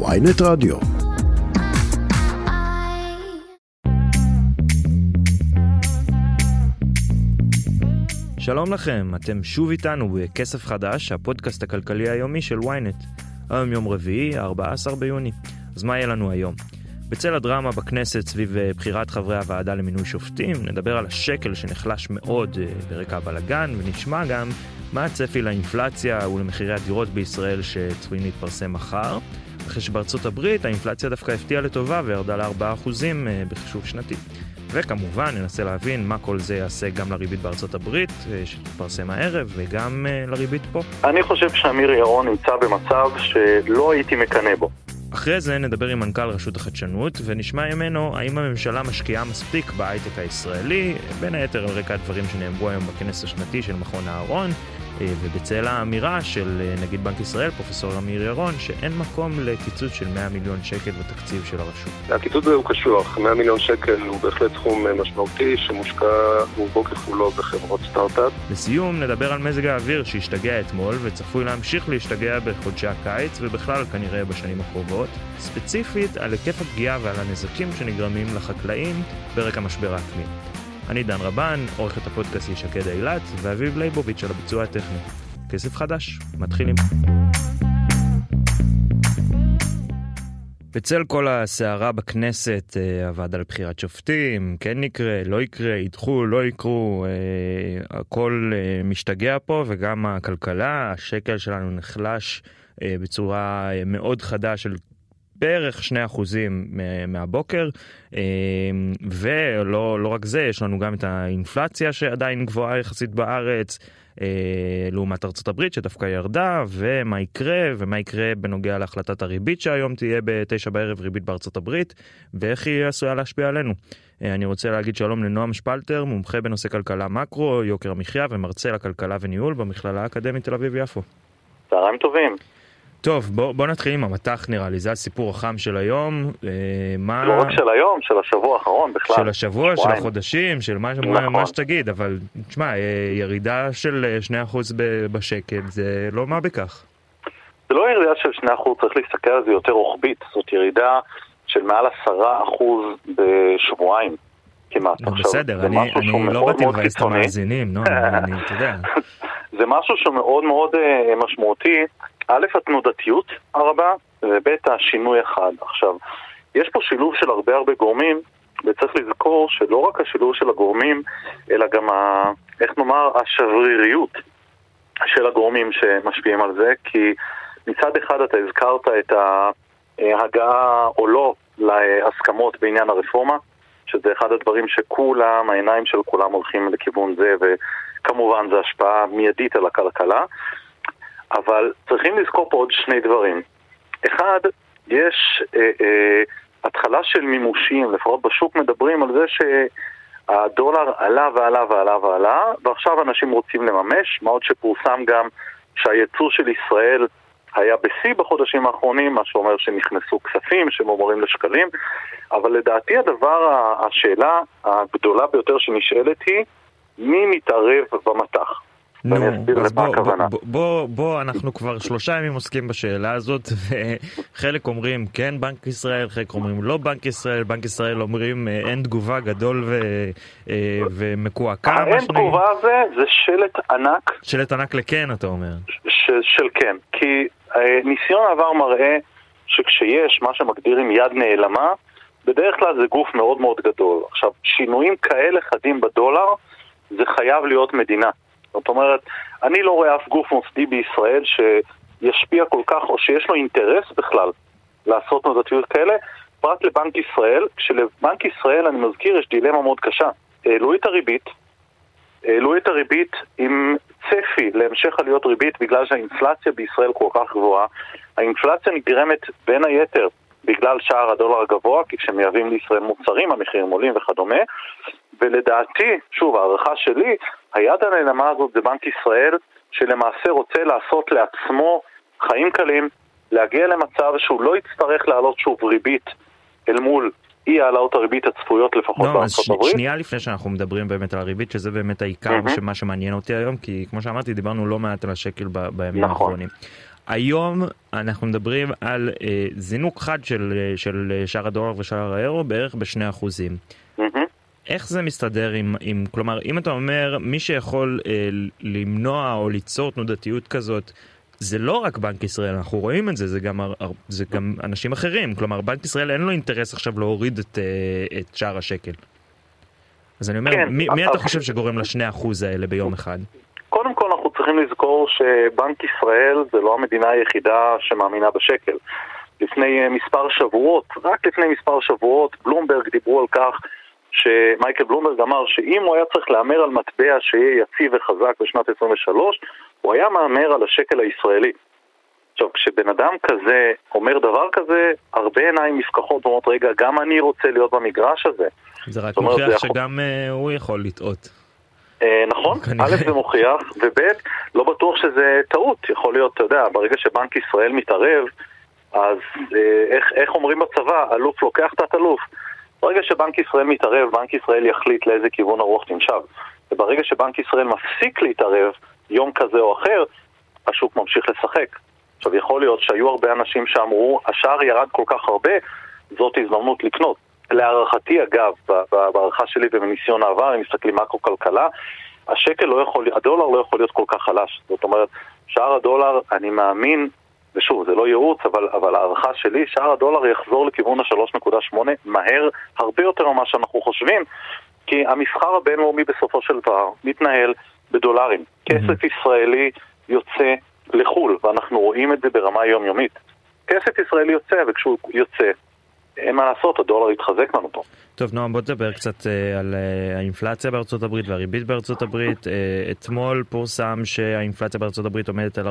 ויינט רדיו. שלום לכם, אתם שוב איתנו בכסף חדש, הפודקאסט הכלכלי היומי של ynet. היום יום רביעי, 14 ביוני. אז מה יהיה לנו היום? בצל הדרמה בכנסת סביב אה, בחירת חברי הוועדה למינוי שופטים, נדבר על השקל שנחלש מאוד אה, ברקע הבלגן, ונשמע גם מה הצפי לאינפלציה ולמחירי הדירות בישראל שצפויים להתפרסם מחר. אחרי שבארצות הברית האינפלציה דווקא הפתיעה לטובה וירדה ל-4% אה, בחישוב שנתי. וכמובן ננסה להבין מה כל זה יעשה גם לריבית בארצות הברית, שתתפרסם הערב, וגם לריבית פה. אני חושב שאמיר ירון נמצא במצב שלא הייתי מקנא בו. אחרי זה נדבר עם מנכ"ל רשות החדשנות ונשמע ממנו האם הממשלה משקיעה מספיק בהייטק הישראלי, בין היתר על רקע הדברים שנאמרו היום בכנס השנתי של מכון אהרון, אה, ובצל האמירה של אה, נגיד בנק ישראל, פרופסור אמיר ירון, שאין מקום לקיצוץ של 100 מיליון שקל בתקציב של הרשות. הקיצוץ הזה הוא קשוח, 100 מיליון שקל הוא בהחלט סכום אה, משמעותי שמושקע רובו ככולו בחברות סטארט-אפ. לסיום נדבר על מזג האוויר שהשתגע אתמול וצפוי להמשיך להשתגע בחודשי הקיץ ובכלל כנראה בשנים הקרובות, ספציפית על היקף הפגיעה ועל הנזקים שנגרמים לחקלאים ברקע משבר האקלים. אני דן רבן, עורך את הפודקאסט היא שקד אילת, ואביב ליבוביץ' על הביצוע הטכני. כסף חדש, מתחילים. בצל כל הסערה בכנסת, אה, הוועדה לבחירת שופטים, כן יקרה, לא יקרה, ידחו, לא יקרו, אה, הכל אה, משתגע פה וגם הכלכלה, השקל שלנו נחלש בצורה מאוד חדה של בערך 2% מהבוקר, אמ, ולא לא רק זה, יש לנו גם את האינפלציה שעדיין גבוהה יחסית בארץ. אה, לעומת ארצות הברית שדווקא ירדה ומה יקרה ומה יקרה בנוגע להחלטת הריבית שהיום תהיה בתשע בערב ריבית בארצות הברית ואיך היא עשויה להשפיע עלינו. אה, אני רוצה להגיד שלום לנועם שפלטר מומחה בנושא כלכלה מקרו יוקר המחיה ומרצה לכלכלה וניהול במכללה האקדמית תל אביב יפו. צהריים טובים. טוב, בוא, בוא נתחיל עם המטח נראה לי, זה הסיפור החם של היום. אה, מה... לא רק של היום, של השבוע האחרון בכלל. של השבוע, שבועיים. של החודשים, של מה, נכון. מה, שתגיד, אבל תשמע, אה, ירידה של 2% אה, בשקל, זה לא מה בכך. זה לא ירידה של 2%, צריך להסתכל על זה יותר רוחבית, זאת ירידה של מעל 10% בשבועיים. כמעט. בסדר, אני, אני לא באתי לבאס את המאזינים, נו, אני, אתה יודע. זה משהו שהוא מאוד מאוד משמעותי, א', התנודתיות הרבה, וב', השינוי אחד. עכשיו, יש פה שילוב של הרבה הרבה גורמים, וצריך לזכור שלא רק השילוב של הגורמים, אלא גם, ה, איך נאמר, השבריריות של הגורמים שמשפיעים על זה, כי מצד אחד אתה הזכרת את ההגעה או לא להסכמות בעניין הרפורמה, שזה אחד הדברים שכולם, העיניים של כולם הולכים לכיוון זה, וכמובן זו השפעה מיידית על הכלכלה. אבל צריכים לזכור פה עוד שני דברים. אחד, יש אה, אה, התחלה של מימושים, לפחות בשוק מדברים על זה שהדולר עלה ועלה ועלה ועלה, ועכשיו אנשים רוצים לממש, מה עוד שפורסם גם שהייצוא של ישראל היה בשיא בחודשים האחרונים, מה שאומר שנכנסו כספים שמומרים לשקלים, אבל לדעתי הדבר, השאלה הגדולה ביותר שנשאלת היא, מי מתערב במטח? נו, אז בוא, בוא, בוא, בוא, בוא, אנחנו כבר שלושה ימים עוסקים בשאלה הזאת, וחלק אומרים כן בנק ישראל, חלק אומרים לא בנק ישראל, בנק ישראל אומרים אה, אין תגובה גדול ו, אה, ומקועקע. האין תגובה הזה זה שלט ענק. שלט ענק לכן, אתה אומר. ש, של כן, כי אה, ניסיון העבר מראה שכשיש מה שמגדירים יד נעלמה, בדרך כלל זה גוף מאוד מאוד גדול. עכשיו, שינויים כאלה חדים בדולר, זה חייב להיות מדינה. זאת אומרת, אני לא רואה אף גוף מוסדי בישראל שישפיע כל כך, או שיש לו אינטרס בכלל לעשות תנודתיות כאלה, פרט לבנק ישראל, כשלבנק ישראל, אני מזכיר, יש דילמה מאוד קשה. העלו את הריבית, העלו את הריבית עם צפי להמשך עליות ריבית בגלל שהאינפלציה בישראל כל כך גבוהה. האינפלציה נגרמת בין היתר בגלל שער הדולר הגבוה, כי כשמייבאים לישראל מוצרים המחירים עולים וכדומה, ולדעתי, שוב, הערכה שלי, היד הנעלמה הזאת זה בנק ישראל, שלמעשה רוצה לעשות לעצמו חיים קלים, להגיע למצב שהוא לא יצטרך להעלות שוב ריבית אל מול אי העלאות הריבית הצפויות לפחות לא, בארצות הברית. שנייה לפני שאנחנו מדברים באמת על הריבית, שזה באמת העיקר mm-hmm. שמה שמעניין אותי היום, כי כמו שאמרתי, דיברנו לא מעט על השקל בימים נכון. האחרונים. היום אנחנו מדברים על אה, זינוק חד של, אה, של שער הדולר ושער האירו בערך בשני אחוזים. Mm-hmm. איך זה מסתדר עם, עם, כלומר, אם אתה אומר מי שיכול אה, למנוע או ליצור תנודתיות כזאת, זה לא רק בנק ישראל, אנחנו רואים את זה, זה גם, זה גם אנשים אחרים. כלומר, בנק ישראל אין לו אינטרס עכשיו להוריד את, אה, את שער השקל. אז אני אומר, כן, מי, מי אתה חושב שגורם לשני אחוז האלה ביום אחד? קודם כל אנחנו צריכים לזכור שבנק ישראל זה לא המדינה היחידה שמאמינה בשקל. לפני אה, מספר שבועות, רק לפני מספר שבועות, בלומברג דיברו על כך שמייקל בלומברג אמר שאם הוא היה צריך להמר על מטבע שיהיה יציב וחזק בשנת 23, הוא היה מהמר על השקל הישראלי. עכשיו, כשבן אדם כזה אומר דבר כזה, הרבה עיניים נפקחות ואומרות, רגע, גם אני רוצה להיות במגרש הזה. זה רק מוכיח זה שגם uh, הוא יכול לטעות. Uh, נכון, א' זה מוכיח, וב' לא בטוח שזה טעות, יכול להיות, אתה יודע, ברגע שבנק ישראל מתערב, אז uh, איך, איך אומרים בצבא, אלוף לוקח תת-אלוף. ברגע שבנק ישראל מתערב, בנק ישראל יחליט לאיזה כיוון הרוח תנשב. וברגע שבנק ישראל מפסיק להתערב, יום כזה או אחר, השוק ממשיך לשחק. עכשיו, יכול להיות שהיו הרבה אנשים שאמרו, השער ירד כל כך הרבה, זאת הזדמנות לקנות. להערכתי, אגב, בהערכה שלי ומניסיון העבר, אם מסתכלים מקרו-כלכלה, השקל לא יכול, הדולר לא יכול להיות כל כך חלש. זאת אומרת, שער הדולר, אני מאמין, ושוב, זה לא ייעוץ, אבל, אבל הערכה שלי, שער הדולר יחזור לכיוון ה-3.8 מהר הרבה יותר ממה שאנחנו חושבים, כי המסחר הבינלאומי בסופו של דבר מתנהל בדולרים. Mm-hmm. כסף ישראלי יוצא לחו"ל, ואנחנו רואים את זה ברמה יומיומית. כסף ישראלי יוצא, וכשהוא יוצא, אין מה לעשות, הדולר יתחזק לנו פה. טוב, נועם, בוא נדבר קצת אה, על אה, האינפלציה בארצות הברית והריבית בארצות הברית. אה, אתמול פורסם שהאינפלציה בארצות הברית עומדת על 4%,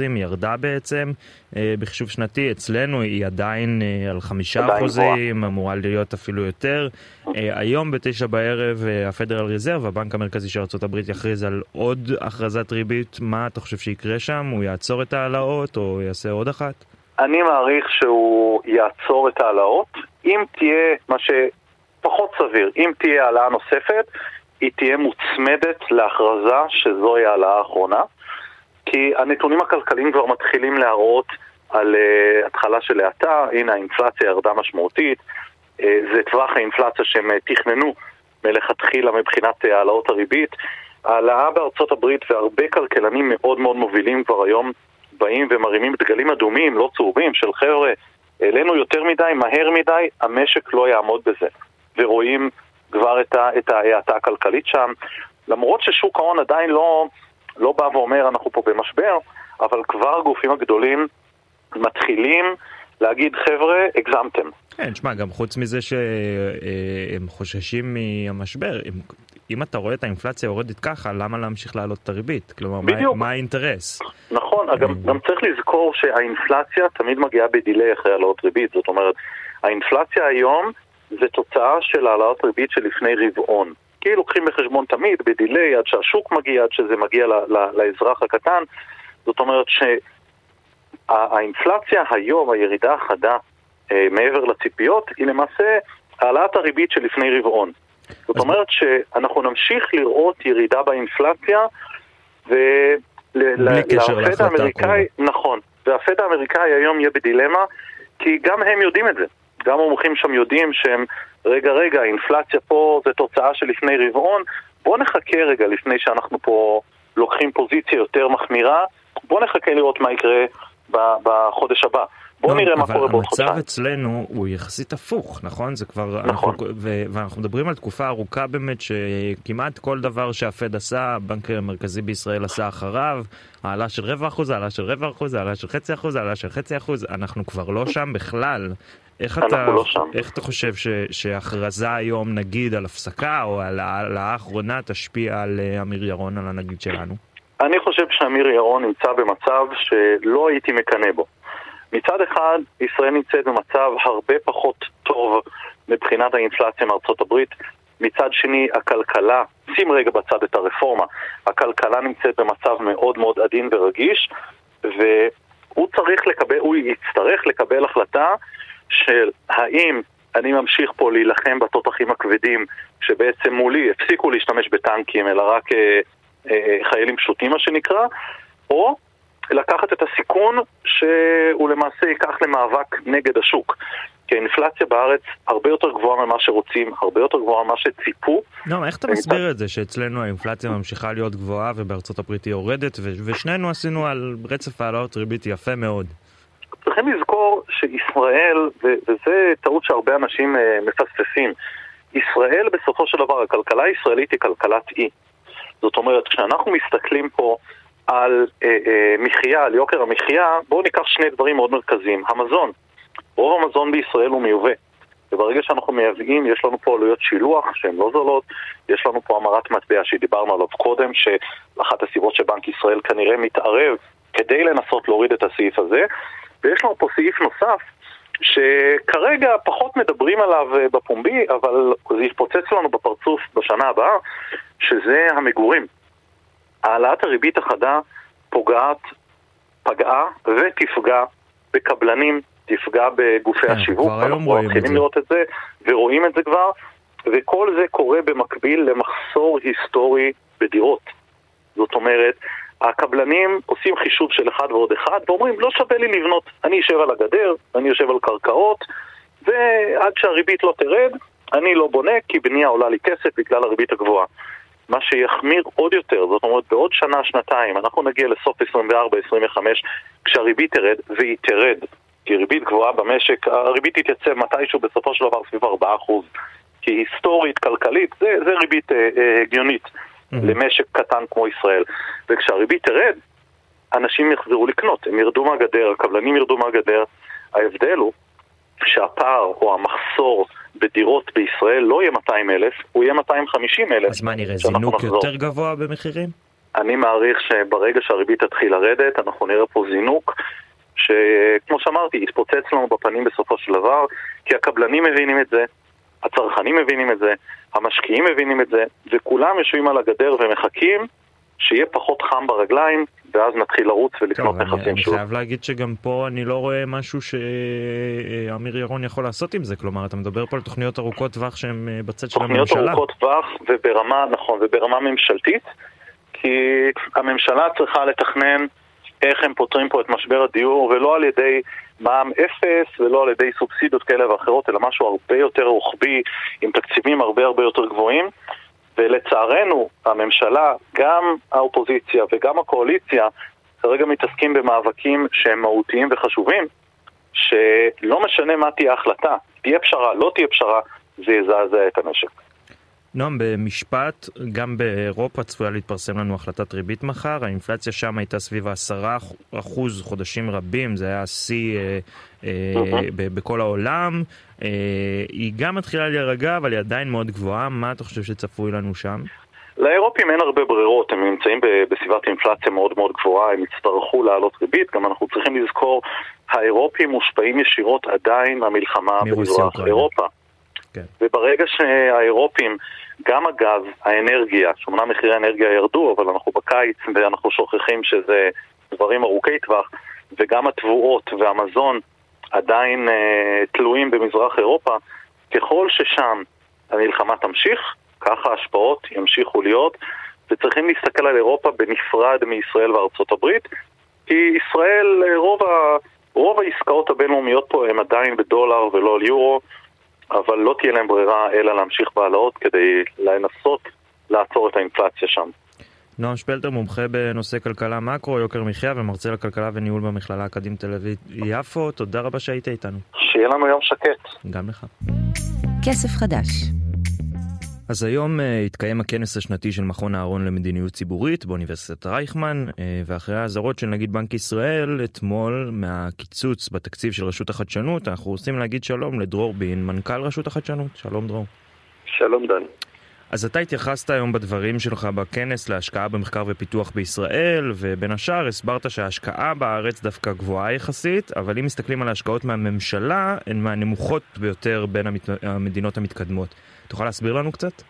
היא ירדה בעצם בחישוב שנתי. אצלנו היא עדיין על 5%, אמורה להיות אפילו יותר. היום בתשע בערב הפדרל ריזרב, הבנק המרכזי של ארצות הברית, יכריז על עוד הכרזת ריבית. מה אתה חושב שיקרה שם? הוא יעצור את ההעלאות או יעשה עוד אחת? אני מעריך שהוא יעצור את ההעלאות. אם תהיה מה שפחות סביר, אם תהיה העלאה נוספת, היא תהיה מוצמדת להכרזה שזוהי העלאה האחרונה. כי הנתונים הכלכליים כבר מתחילים להראות על uh, התחלה של האטה, הנה האינפלציה ירדה משמעותית, uh, זה טווח האינפלציה שהם uh, תכננו מלכתחילה מבחינת העלאות הריבית. העלאה בארצות הברית והרבה כלכלנים מאוד מאוד מובילים כבר היום באים ומרימים דגלים אדומים, לא צהובים, של חבר'ה, העלינו יותר מדי, מהר מדי, המשק לא יעמוד בזה. ורואים כבר את ההאטה הכלכלית שם. למרות ששוק ההון עדיין לא, לא בא ואומר אנחנו פה במשבר, אבל כבר הגופים הגדולים מתחילים להגיד חבר'ה, הגזמתם. כן, תשמע, גם חוץ מזה שהם חוששים מהמשבר, הם אם אתה רואה את האינפלציה יורדת ככה, למה להמשיך להעלות את הריבית? כלומר, בדיוק. מה, מה האינטרס? נכון, גם, אה. גם צריך לזכור שהאינפלציה תמיד מגיעה בדיליי אחרי העלאות ריבית. זאת אומרת, האינפלציה היום זה תוצאה של העלאות ריבית של לפני רבעון. כי לוקחים בחשבון תמיד בדיליי עד שהשוק מגיע, עד שזה מגיע ל, ל, לאזרח הקטן. זאת אומרת שהאינפלציה היום, הירידה החדה אה, מעבר לציפיות, היא למעשה העלאת הריבית של לפני רבעון. זאת אומרת שאנחנו נמשיך לראות ירידה באינפלציה ולפד האמריקאי, נכון, והפד האמריקאי היום יהיה בדילמה כי גם הם יודעים את זה, גם המומחים שם יודעים שהם, רגע רגע, האינפלציה פה זה תוצאה של לפני רבעון, בואו נחכה רגע לפני שאנחנו פה לוקחים פוזיציה יותר מחמירה, בואו נחכה לראות מה יקרה בחודש הבא. בואו לא, נראה מה קורה בעוד חודשיים. אבל המצב אצלנו הוא יחסית הפוך, נכון? זה כבר... נכון. אנחנו, ו, ואנחנו מדברים על תקופה ארוכה באמת שכמעט כל דבר שהפד עשה, הבנק המרכזי בישראל עשה אחריו, העלה של רבע אחוז, העלה של רבע אחוז, העלה של חצי אחוז, העלה של חצי אחוז, אנחנו כבר לא שם בכלל. איך אתה, לא איך אתה חושב ש, שהכרזה היום נגיד על הפסקה או על העלאה האחרונה תשפיע על אה, אמיר ירון, על הנגיד שלנו? אני חושב שאמיר ירון נמצא במצב שלא הייתי מקנא בו. מצד אחד, ישראל נמצאת במצב הרבה פחות טוב מבחינת האינפלציה מארצות הברית. מצד שני, הכלכלה, שים רגע בצד את הרפורמה, הכלכלה נמצאת במצב מאוד מאוד עדין ורגיש, והוא צריך לקבל, הוא יצטרך לקבל החלטה של האם אני ממשיך פה להילחם בתותחים הכבדים, שבעצם מולי הפסיקו להשתמש בטנקים, אלא רק אה, אה, חיילים פשוטים מה שנקרא, או לקחת את הסיכון שהוא למעשה ייקח למאבק נגד השוק. כי האינפלציה בארץ הרבה יותר גבוהה ממה שרוצים, הרבה יותר גבוהה ממה שציפו. לא, איך אתה מסביר את זה שאצלנו האינפלציה ממשיכה להיות גבוהה ובארצות הברית היא יורדת, ושנינו עשינו על רצף העלאות ריבית יפה מאוד? צריכים לזכור שישראל, וזה טעות שהרבה אנשים אה, מפספסים, ישראל בסופו של דבר, הכלכלה הישראלית היא כלכלת אי. זאת אומרת, כשאנחנו מסתכלים פה על אה, אה, מחיה, על יוקר המחיה, בואו ניקח שני דברים מאוד מרכזיים. המזון. רוב המזון בישראל הוא מיובא. וברגע שאנחנו מייבאים, יש לנו פה עלויות שילוח שהן לא זולות, יש לנו פה המרת מטבע שדיברנו עליו קודם, שאחת הסיבות שבנק ישראל כנראה מתערב כדי לנסות להוריד את הסעיף הזה, ויש לנו פה סעיף נוסף שכרגע פחות מדברים עליו אה, בפומבי, אבל זה יתפוצץ לנו בפרצוף בשנה הבאה, שזה המגורים. העלאת הריבית החדה פוגעת, פגעה ותפגע בקבלנים, תפגע בגופי כן, השיווק. כבר היום רואים את זה. מתחילים לראות את זה, ורואים את זה כבר, וכל זה קורה במקביל למחסור היסטורי בדירות. זאת אומרת, הקבלנים עושים חישוב של אחד ועוד אחד ואומרים לא שווה לי לבנות, אני אשב על הגדר, אני יושב על קרקעות ועד שהריבית לא תרד אני לא בונה כי בנייה עולה לי כסף בגלל הריבית הגבוהה. מה שיחמיר עוד יותר, זאת אומרת בעוד שנה, שנתיים, אנחנו נגיע לסוף 24-25 כשהריבית תרד, והיא תרד, כי ריבית גבוהה במשק, הריבית תתייצב מתישהו בסופו של דבר סביב 4%, כי היסטורית, כלכלית, זה, זה ריבית אה, אה, הגיונית. Mm-hmm. למשק קטן כמו ישראל. וכשהריבית תרד, אנשים יחזרו לקנות, הם ירדו מהגדר, הקבלנים ירדו מהגדר. ההבדל הוא שהפער או המחסור בדירות בישראל לא יהיה 200 אלף, הוא יהיה 250 אלף. אז מה נראה, זינוק נחזור. יותר גבוה במחירים? אני מעריך שברגע שהריבית תתחיל לרדת, אנחנו נראה פה זינוק שכמו שאמרתי, יתפוצץ לנו בפנים בסופו של דבר, כי הקבלנים מבינים את זה, הצרכנים מבינים את זה, המשקיעים מבינים את זה, וכולם יושבים על הגדר ומחכים שיהיה פחות חם ברגליים, ואז נתחיל לרוץ ולקנות נכסים שוב. אני חייב להגיד שגם פה אני לא רואה משהו שאמיר ירון יכול לעשות עם זה, כלומר אתה מדבר פה על תוכניות ארוכות טווח שהן אה, בצד של הממשלה. תוכניות ארוכות טווח וברמה, נכון, וברמה ממשלתית, כי הממשלה צריכה לתכנן איך הם פותרים פה את משבר הדיור, ולא על ידי מע"מ אפס ולא על ידי סובסידיות כאלה ואחרות, אלא משהו הרבה יותר רוחבי, עם תקציבים הרבה הרבה יותר גבוהים. ולצערנו, הממשלה, גם האופוזיציה וגם הקואליציה, כרגע מתעסקים במאבקים שהם מהותיים וחשובים, שלא משנה מה תהיה ההחלטה, תהיה פשרה, לא תהיה פשרה, זה יזעזע את המשק. נועם, במשפט, גם באירופה צפויה להתפרסם לנו החלטת ריבית מחר, האינפלציה שם הייתה סביב ה-10% חודשים רבים, זה היה שיא אה, אה, בכל העולם. אה, היא גם מתחילה להירגע, אבל היא עדיין מאוד גבוהה, מה אתה חושב שצפוי לנו שם? לאירופים אין הרבה ברירות, הם נמצאים בסביבת אינפלציה מאוד מאוד גבוהה, הם יצטרכו להעלות ריבית, גם אנחנו צריכים לזכור, האירופים מושפעים ישירות עדיין מהמלחמה במזרח אירופה. כן. וברגע שהאירופים, גם הגז, האנרגיה, שאומנם מחירי האנרגיה ירדו, אבל אנחנו בקיץ ואנחנו שוכחים שזה דברים ארוכי טווח, וגם התבואות והמזון עדיין אה, תלויים במזרח אירופה, ככל ששם המלחמה תמשיך, ככה ההשפעות ימשיכו להיות, וצריכים להסתכל על אירופה בנפרד מישראל וארצות הברית, כי ישראל, אה, רוב, ה, רוב העסקאות הבינלאומיות פה הן עדיין בדולר ולא על יורו, אבל לא תהיה להם ברירה אלא להמשיך בהעלאות כדי לנסות לעצור את האינפלציה שם. נועם שפלטר, מומחה בנושא כלכלה מקרו, יוקר מחיה ומרצה לכלכלה וניהול במכללה האקדמית תל אביב יפו, תודה רבה שהיית איתנו. שיהיה לנו יום שקט. גם לך. כסף חדש אז היום uh, התקיים הכנס השנתי של מכון אהרון למדיניות ציבורית באוניברסיטת רייכמן, uh, ואחרי האזהרות של נגיד בנק ישראל אתמול מהקיצוץ בתקציב של רשות החדשנות, אנחנו רוצים להגיד שלום לדרור בין, מנכ"ל רשות החדשנות. שלום דרור. שלום דן. אז אתה התייחסת היום בדברים שלך בכנס להשקעה במחקר ופיתוח בישראל, ובין השאר הסברת שההשקעה בארץ דווקא גבוהה יחסית, אבל אם מסתכלים על ההשקעות מהממשלה, הן מהנמוכות ביותר בין המדינות המתקדמות. תוכל להסביר לנו קצת?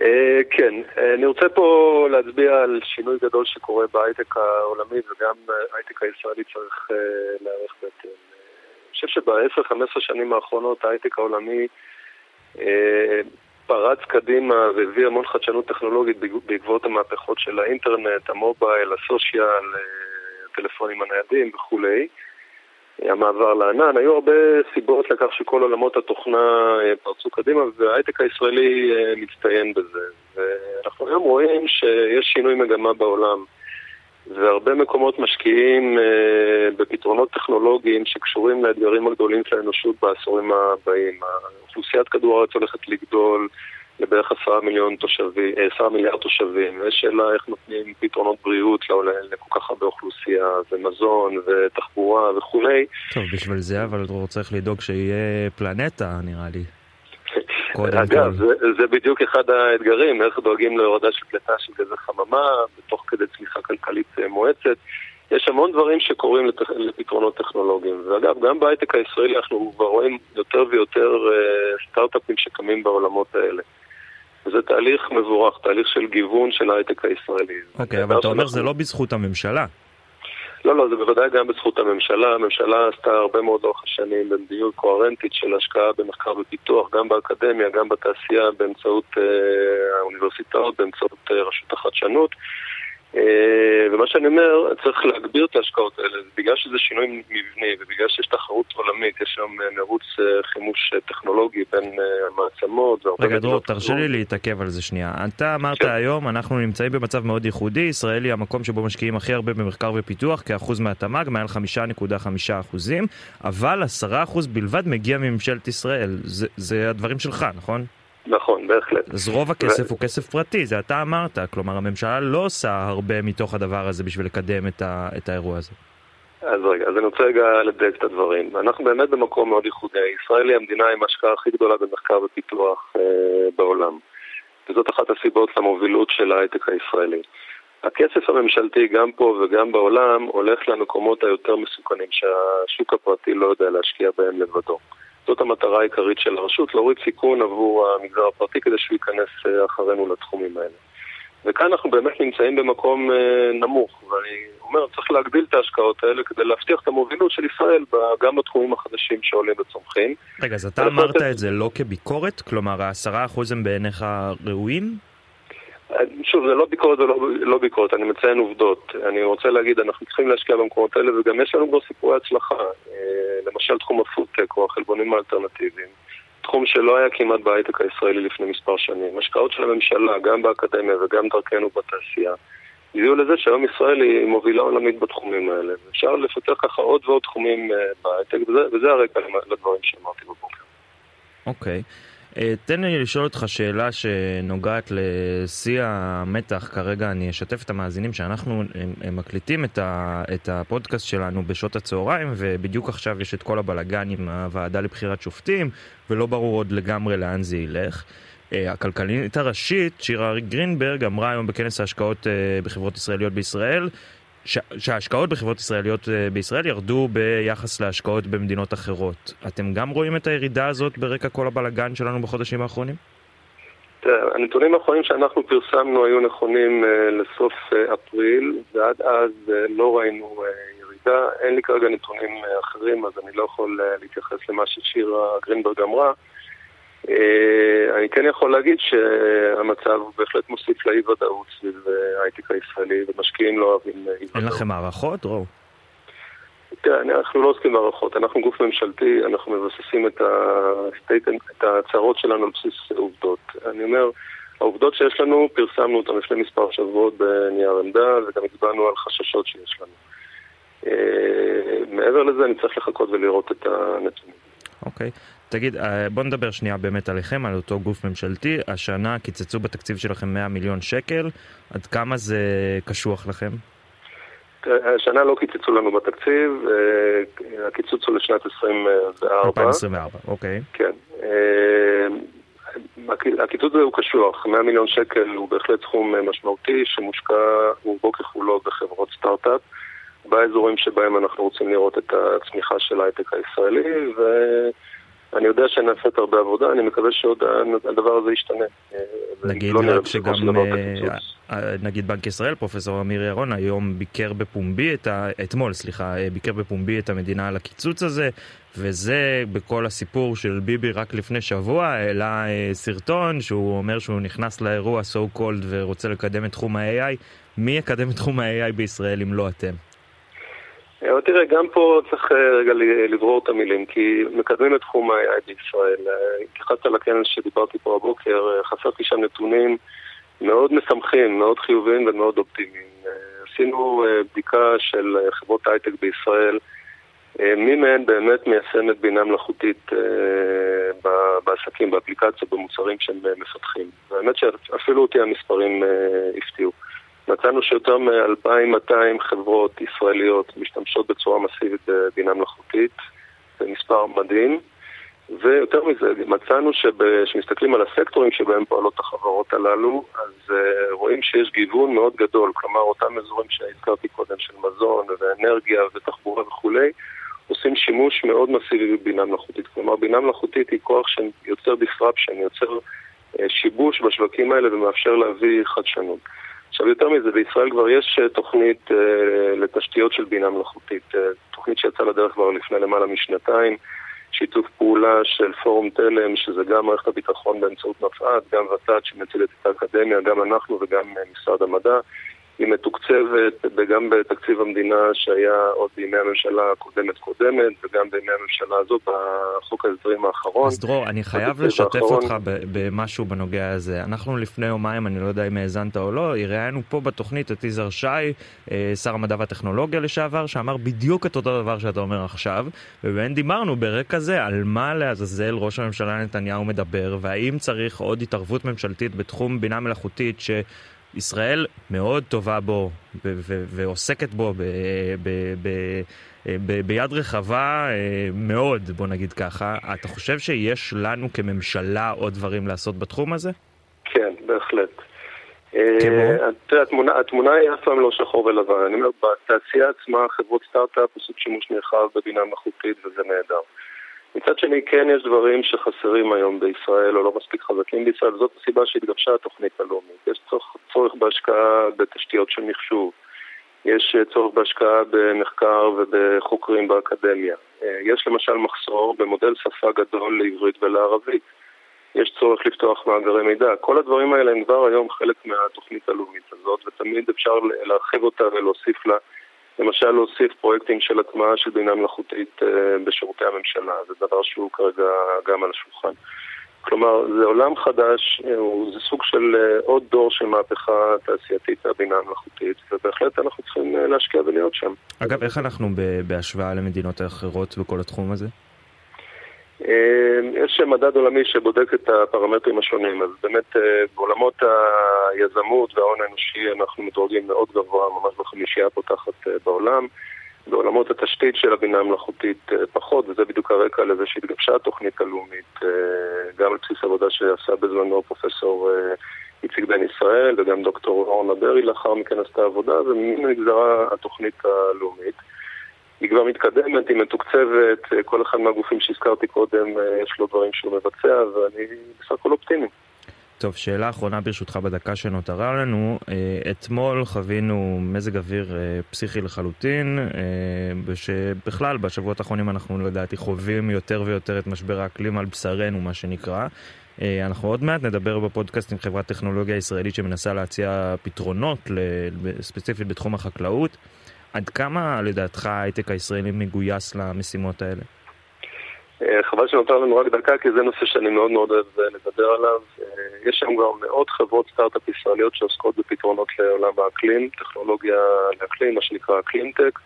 אה, כן, אני רוצה פה להצביע על שינוי גדול שקורה בהייטק העולמי וגם ההייטק הישראלי צריך אה, להיערך בהתאם. אני חושב שב-10-15 שנים האחרונות ההייטק העולמי אה, פרץ קדימה והביא המון חדשנות טכנולוגית בעקבות המהפכות של האינטרנט, המובייל, הסושיאל, הטלפונים הניידים וכולי. המעבר לענן, היו הרבה סיבות לכך שכל עולמות התוכנה פרצו קדימה וההייטק הישראלי מצטיין בזה. ואנחנו היום רואים שיש שינוי מגמה בעולם. והרבה מקומות משקיעים אה, בפתרונות טכנולוגיים שקשורים לאתגרים הגדולים של האנושות בעשורים הבאים. אוכלוסיית כדור הארץ הולכת לגדול לבערך עשרה מיליון תושבים, אה, עשרה מיליארד תושבים, ויש שאלה איך נותנים פתרונות בריאות לכל כך הרבה אוכלוסייה, ומזון, ותחבורה וכולי. טוב, בשביל זה אבל הוא צריך לדאוג שיהיה פלנטה, נראה לי. אגב, זה, זה בדיוק אחד האתגרים, איך דואגים להורדה של פליטה של גזי חממה, בתוך כדי צמיחה כלכלית אה, מואצת. יש המון דברים שקורים לת... לפתרונות טכנולוגיים. ואגב, גם בהייטק הישראלי אנחנו כבר רואים יותר ויותר uh, סטארט-אפים שקמים בעולמות האלה. זה תהליך מבורך, תהליך של גיוון של ההייטק הישראלי. אוקיי, okay, אבל אתה אומר שזה לא בזכות הממשלה. לא, לא, זה בוודאי גם בזכות הממשלה. הממשלה עשתה הרבה מאוד לאורך השנים במדיניות קוהרנטית של השקעה במחקר ופיתוח, גם באקדמיה, גם בתעשייה, באמצעות אה, האוניברסיטאות, באמצעות אה, רשות החדשנות. אה, ומה שאני אומר, צריך להגביר את ההשקעות האלה, בגלל שזה שינוי מבני ובגלל שיש תחרות עולמית, יש שם אה, מרוץ אה, חימוש טכנולוגי בין המעצמות רגע, דרור, תרשה לי להתעכב על זה שנייה. אתה אמרת כן. היום, אנחנו נמצאים במצב מאוד ייחודי, ישראל היא המקום שבו משקיעים הכי הרבה במחקר ופיתוח, כאחוז מהתמ"ג, מעל 5.5 אחוזים, אבל 10 אחוז בלבד מגיע מממשלת ישראל. זה, זה הדברים שלך, נכון? נכון, בהחלט. אז רוב הכסף ו... הוא כסף פרטי, זה אתה אמרת. כלומר, הממשלה לא עושה הרבה מתוך הדבר הזה בשביל לקדם את, ה... את האירוע הזה. אז רגע, אז אני רוצה רגע לדייק את הדברים. אנחנו באמת במקום מאוד ייחודי. ישראל היא המדינה עם ההשקעה הכי גדולה במחקר ופיתוח אה, בעולם. וזאת אחת הסיבות למובילות של ההייטק הישראלי. הכסף הממשלתי גם פה וגם בעולם הולך למקומות היותר מסוכנים שהשוק הפרטי לא יודע להשקיע בהם לבדו. זאת המטרה העיקרית של הרשות, להוריד סיכון עבור המגזר הפרטי כדי שהוא ייכנס אה, אחרינו לתחומים האלה. וכאן אנחנו באמת נמצאים במקום אה, נמוך, ואני אומר, צריך להגדיל את ההשקעות האלה כדי להבטיח את המובילות של ישראל גם בתחומים החדשים שעולים וצומחים. רגע, אז אתה אמרת את זה לא כביקורת? כלומר, העשרה אחוז הם בעיניך ראויים? שוב, זה לא ביקורת ולא לא ביקורת, אני מציין עובדות. אני רוצה להגיד, אנחנו צריכים להשקיע במקומות האלה, וגם יש לנו כבר סיפורי הצלחה. אה, למשל תחום הפודטק או החלבונים האלטרנטיביים. תחום שלא היה כמעט בהייטק הישראלי לפני מספר שנים. השקעות של הממשלה, גם באקדמיה וגם דרכנו בתעשייה, הביאו לזה שהיום ישראל היא מובילה עולמית בתחומים האלה. אפשר לפתח ככה עוד ועוד תחומים אה, בהייטק, וזה, וזה הרקע לדברים שאמרתי בבוקר. אוקיי. Okay. אה, תן לי לשאול אותך שאלה שנוגעת לשיא המתח. כרגע אני אשתף את המאזינים שאנחנו מקליטים את, ה, את הפודקאסט שלנו בשעות הצהריים, ובדיוק עכשיו יש את כל הבלגן עם הוועדה לבחירת שופטים, ולא ברור עוד לגמרי לאן זה ילך. אה, הכלכלנית הראשית, שירה גרינברג, אמרה היום בכנס ההשקעות אה, בחברות ישראליות בישראל, שההשקעות בחברות ישראליות אה, בישראל ירדו ביחס להשקעות במדינות אחרות. אתם גם רואים את הירידה הזאת ברקע כל הבלגן שלנו בחודשים האחרונים? הנתונים האחרונים שאנחנו פרסמנו היו נכונים uh, לסוף uh, אפריל, ועד אז לא ראינו ירידה. אין לי כרגע נתונים אחרים, אז אני לא יכול להתייחס למה ששירה גרינברג אמרה. אה, אני כן יכול להגיד שהמצב בהחלט מוסיף לאי ודאות סביב אה, ההייטק הישראלי, ומשקיעים לא אוהבים אי ודאות. אין לכם הערכות, דרור? תראה, אנחנו לא עוסקים בהערכות, אנחנו גוף ממשלתי, אנחנו מבססים את, את ההצהרות שלנו על בסיס עובדות. אני אומר, העובדות שיש לנו, פרסמנו אותן לפני מספר שבועות בנייר עמדה, וגם הצבענו על חששות שיש לנו. אה, מעבר לזה, אני צריך לחכות ולראות את הנתונים. אוקיי. Okay. תגיד, אה, בוא נדבר שנייה באמת עליכם, על אותו גוף ממשלתי. השנה קיצצו בתקציב שלכם 100 מיליון שקל. עד כמה זה קשוח לכם? השנה לא קיצצו לנו בתקציב, אה, הקיצוץ הוא לשנת 24. 2024, אוקיי. כן. אה, הקיצוץ הזה הוא קשוח, 100 מיליון שקל הוא בהחלט סכום משמעותי שמושקע רובו ככולו בחברות סטארט-אפ, באזורים שבהם אנחנו רוצים לראות את הצמיחה של ההייטק הישראלי, ו... אני יודע שנעשית הרבה עבודה, אני מקווה שעוד הדבר הזה ישתנה. נגיד לא רק שגם אה, אה, נגיד בנק ישראל, פרופסור אמיר ירון, היום ביקר בפומבי, את ה... אתמול, סליחה, אה, ביקר בפומבי את המדינה על הקיצוץ הזה, וזה בכל הסיפור של ביבי רק לפני שבוע, העלה סרטון שהוא אומר שהוא נכנס לאירוע so called ורוצה לקדם את תחום ה-AI. מי יקדם את תחום ה-AI בישראל אם לא אתם? אבל תראה, גם פה צריך רגע לברור את המילים, כי מקדמים את תחום ה-AI בישראל. התייחסת לכנס שדיברתי פה הבוקר, חסרתי שם נתונים מאוד משמחים, מאוד חיוביים ומאוד אופטימיים. עשינו בדיקה של חברות הייטק בישראל, מי מהן באמת מיישמת בינה מלאכותית בעסקים, באפליקציות, במוצרים שהם מפתחים. והאמת שאפילו אותי המספרים הפתיעו. מצאנו שיותר מ-2,200 חברות ישראליות משתמשות בצורה מסיבית בבינה מלאכותית, זה מספר מדהים. ויותר מזה, מצאנו שמסתכלים על הסקטורים שבהם פועלות החברות הללו, אז uh, רואים שיש גיוון מאוד גדול, כלומר אותם אזורים שהזכרתי קודם של מזון ואנרגיה ותחבורה וכולי, עושים שימוש מאוד מסיבי בבינה מלאכותית. כלומר, בינה מלאכותית היא כוח שיוצר disruption, יוצר uh, שיבוש בשווקים האלה ומאפשר להביא חדשנות. עכשיו, יותר מזה, בישראל כבר יש uh, תוכנית uh, לתשתיות של בינה מלאכותית, uh, תוכנית שיצאה לדרך כבר לפני למעלה משנתיים. שיתוף פעולה של פורום תלם, שזה גם מערכת הביטחון באמצעות נפע"ת, גם ות"ת שמציל את האקדמיה, גם אנחנו וגם משרד המדע. היא מתוקצבת גם בתקציב המדינה שהיה עוד בימי הממשלה הקודמת קודמת וגם בימי הממשלה הזאת בחוק ההסדרים האחרון. אז דרור, אני חייב לשתף האחרון. אותך במשהו בנוגע לזה. אנחנו לפני יומיים, אני לא יודע אם האזנת או לא, ראיינו פה בתוכנית את יזהר שי, אה, שר המדע והטכנולוגיה לשעבר, שאמר בדיוק את אותו דבר שאתה אומר עכשיו, ובאמת דיברנו ברקע זה על מה לעזאזל ראש הממשלה נתניהו מדבר, והאם צריך עוד התערבות ממשלתית בתחום בינה מלאכותית ש... ישראל מאוד טובה בו ועוסקת בו ביד רחבה אה, מאוד, בוא נגיד ככה. אתה חושב שיש לנו כממשלה עוד דברים לעשות בתחום הזה? כן, בהחלט. אה, התמונה, התמונה היא אף פעם לא שחור ולבן. אני אומר, בתעשייה עצמה חברות סטארט-אפ עושות שימוש נרחב בבינה מלאכותית וזה נהדר. מצד שני, כן יש דברים שחסרים היום בישראל, או לא מספיק חזקים בישראל, וזאת הסיבה שהתגבשה התוכנית הלאומית. יש צורך, צורך בהשקעה בתשתיות של מחשוב, יש צורך בהשקעה במחקר ובחוקרים באקדמיה. יש למשל מחסור במודל שפה גדול לעברית ולערבית. יש צורך לפתוח מאגרי מידע. כל הדברים האלה הם כבר היום חלק מהתוכנית הלאומית הזאת, ותמיד אפשר להרחיב אותה ולהוסיף לה למשל להוסיף פרויקטים של הטמעה של בינה מלאכותית אה, בשירותי הממשלה, זה דבר שהוא כרגע גם על השולחן. כלומר, זה עולם חדש, אה, זה סוג של אה, עוד דור של מהפכה תעשייתית והבינה המלאכותית, ובהחלט אנחנו צריכים להשקיע ולהיות שם. אגב, איך אנחנו בהשוואה למדינות האחרות בכל התחום הזה? אמ, יש מדד עולמי שבודק את הפרמטרים השונים, אז באמת אה, בעולמות היזמות וההון האנושי אנחנו מדורגים מאוד גבוה, ממש בחמישייה הפותחת אה, בעולם. בעולמות התשתית של הבינה המלאכותית אה, פחות, וזה בדיוק הרקע לזה שהתגבשה התוכנית הלאומית, גם על בסיס עבודה שעשה בזמנו פרופסור איציק בן ישראל וגם דוקטור אורנה ברי לאחר מכן עשתה עבודה, וממנו נגזרה התוכנית הלאומית. היא כבר מתקדמת, היא מתוקצבת, אה, כל אחד מהגופים שהזכרתי קודם אה, יש לו דברים שהוא מבצע, ואני בסך הכל אופטימי. טוב, שאלה אחרונה ברשותך בדקה שנותרה לנו. אה, אתמול חווינו מזג אוויר פסיכי לחלוטין, שבכלל בשבועות האחרונים אנחנו לדעתי חווים יותר ויותר את משבר האקלים על בשרנו, מה שנקרא. אנחנו עוד מעט נדבר בפודקאסט עם חברת טכנולוגיה ישראלית שמנסה להציע פתרונות, ספציפית בתחום החקלאות. עד כמה לדעתך ההייטק הישראלי מגויס למשימות האלה? אה, חבל שנותר לנו רק דקה, כי זה נושא שאני מאוד מאוד אוהב אה, לדבר עליו. אה, יש שם כבר מאות חברות סטארט-אפ ישראליות שעוסקות בפתרונות לעולם האקלים, טכנולוגיה לאקלים, מה שנקרא אקלימטק.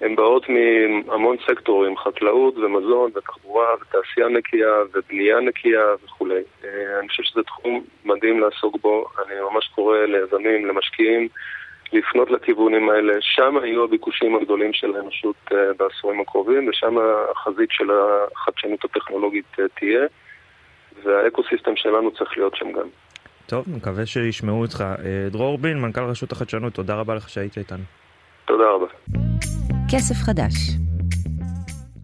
הן באות מהמון סקטורים, חקלאות ומזון ותחבורה ותעשייה נקייה ובנייה נקייה וכולי. אני חושב שזה תחום מדהים לעסוק בו. אני ממש קורא ליזמים, למשקיעים, לפנות לכיוונים האלה. שם היו הביקושים הגדולים של האנושות אה, בעשורים הקרובים, ושם החזית של החדשנות הטכנולוגית אה, תהיה, והאקוסיסטם שלנו צריך להיות שם גם. טוב, מקווה שישמעו אותך. אה, דרור בין, מנכ"ל רשות החדשנות, תודה רבה לך שהיית איתנו. תודה רבה. כסף חדש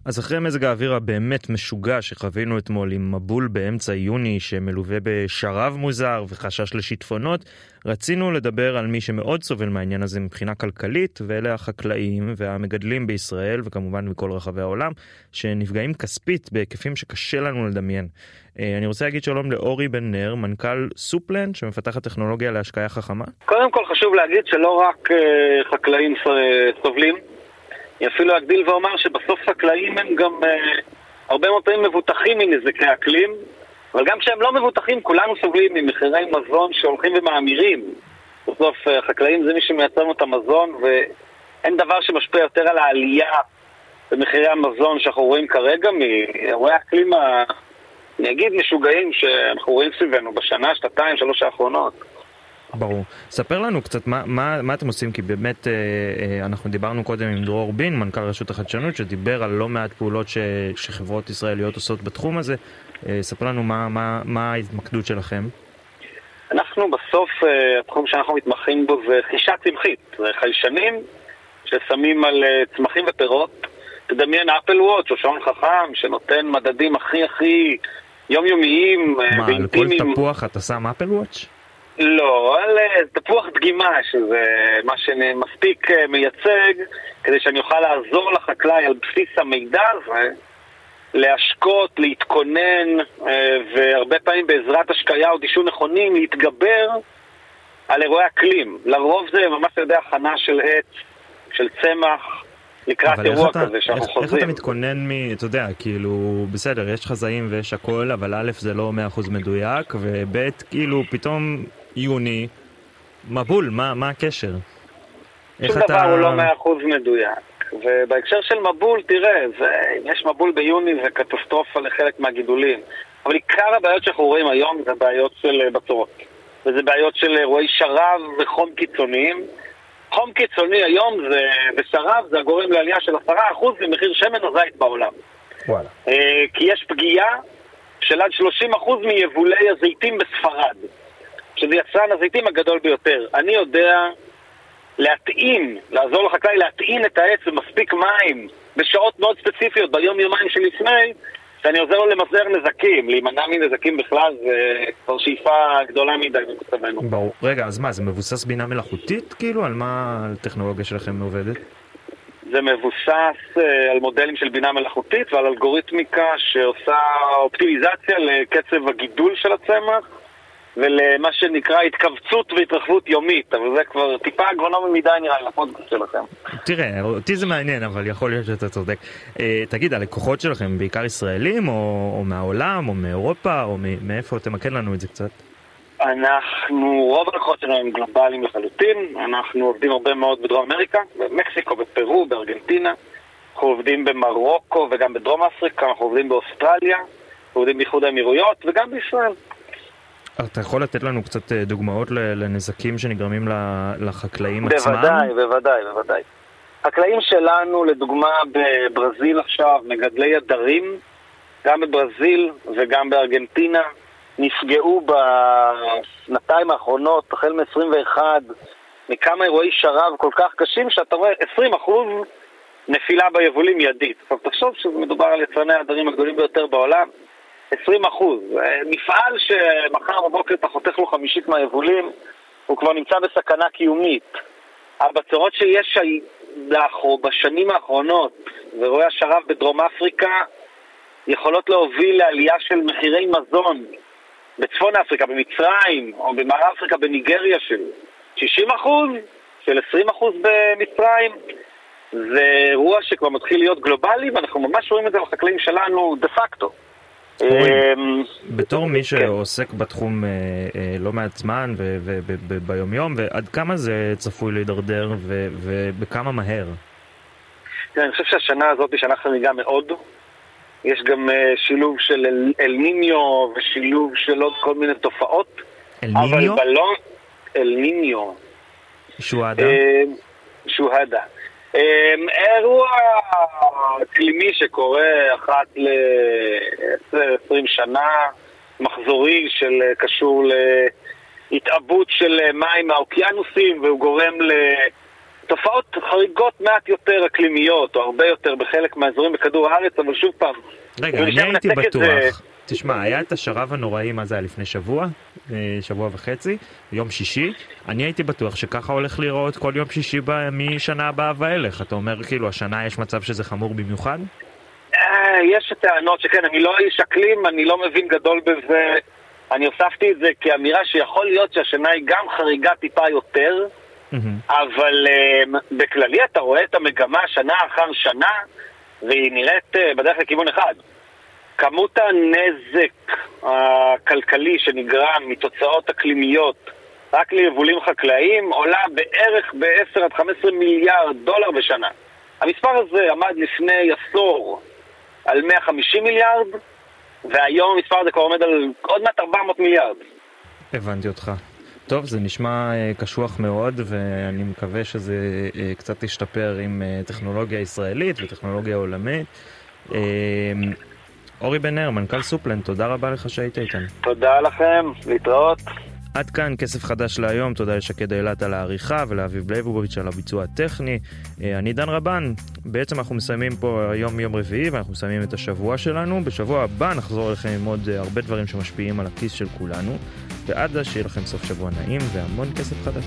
אז אחרי מזג האוויר הבאמת משוגע שחווינו אתמול עם מבול באמצע יוני שמלווה בשרב מוזר וחשש לשיטפונות, רצינו לדבר על מי שמאוד סובל מהעניין הזה מבחינה כלכלית, ואלה החקלאים והמגדלים בישראל, וכמובן בכל רחבי העולם, שנפגעים כספית בהיקפים שקשה לנו לדמיין. אה, אני רוצה להגיד שלום לאורי בן נר, מנכ"ל סופלנד, שמפתחת טכנולוגיה להשקיה חכמה. קודם כל חשוב להגיד שלא רק אה, חקלאים סובלים, אני אפילו אגדיל ואומר שבסוף חקלאים הם גם uh, הרבה מאוד פעמים מבוטחים מנזקי אקלים, אבל גם כשהם לא מבוטחים, כולנו סובלים ממחירי מזון שהולכים ומאמירים. בסוף uh, חקלאים זה מי שמייצר לנו את המזון, ואין דבר שמשפיע יותר על העלייה במחירי המזון שאנחנו רואים כרגע מאירועי האקלים, אני אגיד משוגעים שאנחנו רואים סביבנו בשנה, שנתיים, שלוש האחרונות. ברור. ספר לנו קצת מה, מה, מה אתם עושים, כי באמת אה, אה, אנחנו דיברנו קודם עם דרור בין, מנכ"ל רשות החדשנות, שדיבר על לא מעט פעולות ש, שחברות ישראליות עושות בתחום הזה. אה, ספר לנו מה, מה, מה ההתמקדות שלכם. אנחנו בסוף, אה, התחום שאנחנו מתמחים בו זה חישה צמחית. זה חיישנים ששמים על אה, צמחים ופירות. תדמיין אפל וואץ' או שעון חכם שנותן מדדים הכי הכי יומיומיים ואינטימיים. מה, על כל תפוח אתה שם אפל וואץ'? לא, על תפוח דגימה, שזה מה שמספיק מייצג, כדי שאני אוכל לעזור לחקלאי על בסיס המידע הזה, להשקות, להתכונן, והרבה פעמים בעזרת השקיה או דישון נכונים, להתגבר על אירועי אקלים. לרוב זה ממש על ידי הכנה של עץ, של צמח, לקראת אירוע אתה, כזה שאנחנו איך, חוזרים. איך אתה מתכונן מ... אתה יודע, כאילו, בסדר, יש חזאים ויש הכל, אבל א', זה לא 100% מדויק, וב', כאילו, פתאום יוני, מבול, מה, מה הקשר? שום דבר אתה... הוא לא מאה אחוז מדויק. ובהקשר של מבול, תראה, זה, אם יש מבול ביוני זה קטסטרופה לחלק מהגידולים. אבל עיקר הבעיות שאנחנו רואים היום זה בעיות של אה, בצורות. וזה בעיות של אירועי שרב וחום קיצוניים. חום קיצוני היום זה, בשרב זה הגורם לעלייה של 10% במחיר שמן הזית בעולם. וואלה. אה, כי יש פגיעה של עד 30% מיבולי הזיתים בספרד. שזה יצרן הזיתים הגדול ביותר. אני יודע להטעין, לעזור לחקלאי להטעין את העץ במספיק מים בשעות מאוד ספציפיות, ביום-יומיים שלפני, שאני עוזר לו למזער נזקים, להימנע מנזקים בכלל, זה כבר שאיפה גדולה מדי במצבנו. ברור. רגע, אז מה, זה מבוסס בינה מלאכותית, כאילו? על מה הטכנולוגיה שלכם עובדת? זה מבוסס uh, על מודלים של בינה מלאכותית ועל אלגוריתמיקה שעושה אופטימיזציה לקצב הגידול של הצמח ולמה שנקרא התכווצות והתרחבות יומית, אבל זה כבר טיפה אגרונומי מדי נראה לי לפודקאסט שלכם. תראה, אותי זה מעניין, אבל יכול להיות שאתה צודק. אה, תגיד, הלקוחות שלכם בעיקר ישראלים, או, או מהעולם, או מאירופה, או מאיפה? תמקד לנו את זה קצת. אנחנו, רוב הלקוחות שלנו הם גלובליים לחלוטין, אנחנו עובדים הרבה מאוד בדרום אמריקה, במקסיקו, בפרו, בארגנטינה, אנחנו עובדים במרוקו וגם בדרום אפריקה, אנחנו עובדים באוסטרליה, אנחנו עובדים באיחוד האמירויות וגם בישראל. אתה יכול לתת לנו קצת אה, דוגמאות לנזקים שנגרמים לחקלאים בוודאי, עצמם? בוודאי, בוודאי, בוודאי. חקלאים שלנו, לדוגמה בברזיל עכשיו, מגדלי עדרים, גם בברזיל וגם בארגנטינה, נפגעו בשנתיים האחרונות, החל מ-21, מכמה אירועי שרב כל כך קשים, שאתה רואה 20% נפילה ביבולים מיידית. עכשיו תחשוב שמדובר על יצרני העדרים הגדולים ביותר בעולם, 20 אחוז. מפעל שמחר בבוקר אתה חותך לו חמישית מהיבולים, הוא כבר נמצא בסכנה קיומית. הבצורות שיש בשנים האחרונות, ואירועי השרב בדרום אפריקה, יכולות להוביל לעלייה של מחירי מזון בצפון אפריקה, במצרים, או במערב אפריקה, בניגריה של 60 אחוז, של 20 אחוז במצרים. זה אירוע שכבר מתחיל להיות גלובלי, ואנחנו ממש רואים את זה לחקלאים שלנו דה פקטו. אמ, בתור מי כן. שעוסק בתחום אה, אה, לא מעט זמן וביומיום, ועד כמה זה צפוי להידרדר ובכמה מהר? אני חושב שהשנה הזאת היא שנה חריגה מאוד. יש גם אה, שילוב של אל ניניו ושילוב של עוד כל מיני תופעות. אל ניניו? אל ניניו. שוהדה? שוהדה. אמ, אירוע אקלימי שקורה אחת ל-20 שנה, מחזורי של קשור להתעבות של מים מהאוקיינוסים והוא גורם לתופעות חריגות מעט יותר אקלימיות או הרבה יותר בחלק מהאזורים בכדור הארץ, אבל שוב פעם, רגע, אני הייתי בטוח. זה... תשמע, היה את השרב הנוראי, מה זה היה לפני שבוע? אה, שבוע וחצי, יום שישי. אני הייתי בטוח שככה הולך להיראות כל יום שישי משנה הבאה ואילך. אתה אומר, כאילו, השנה יש מצב שזה חמור במיוחד? אה, יש טענות שכן, אני לא איש אקלים, אני לא מבין גדול בזה. אני הוספתי את זה כאמירה שיכול להיות שהשנה היא גם חריגה טיפה יותר, Mm-hmm. אבל uh, בכללי אתה רואה את המגמה שנה אחר שנה, והיא נראית uh, בדרך לכיוון אחד. כמות הנזק הכלכלי שנגרם מתוצאות אקלימיות רק ליבולים חקלאיים עולה בערך ב-10 עד 15 מיליארד דולר בשנה. המספר הזה עמד לפני עשור על 150 מיליארד, והיום המספר הזה כבר עומד על עוד מעט 400 מיליארד. הבנתי אותך. טוב, זה נשמע uh, קשוח מאוד, ואני מקווה שזה uh, קצת ישתפר עם uh, טכנולוגיה ישראלית וטכנולוגיה עולמית. אורי בן נר, מנכ"ל SupPlant, תודה רבה לך שהיית איתנו. תודה לכם, להתראות. עד כאן כסף חדש להיום, תודה לשקד אילת על העריכה ולאביב לייבוביץ' על הביצוע הטכני. אני דן רבן, בעצם אנחנו מסיימים פה היום יום רביעי ואנחנו מסיימים את השבוע שלנו. בשבוע הבא נחזור אליכם עם עוד הרבה דברים שמשפיעים על הכיס של כולנו. ועד אז שיהיה לכם סוף שבוע נעים והמון כסף חדש.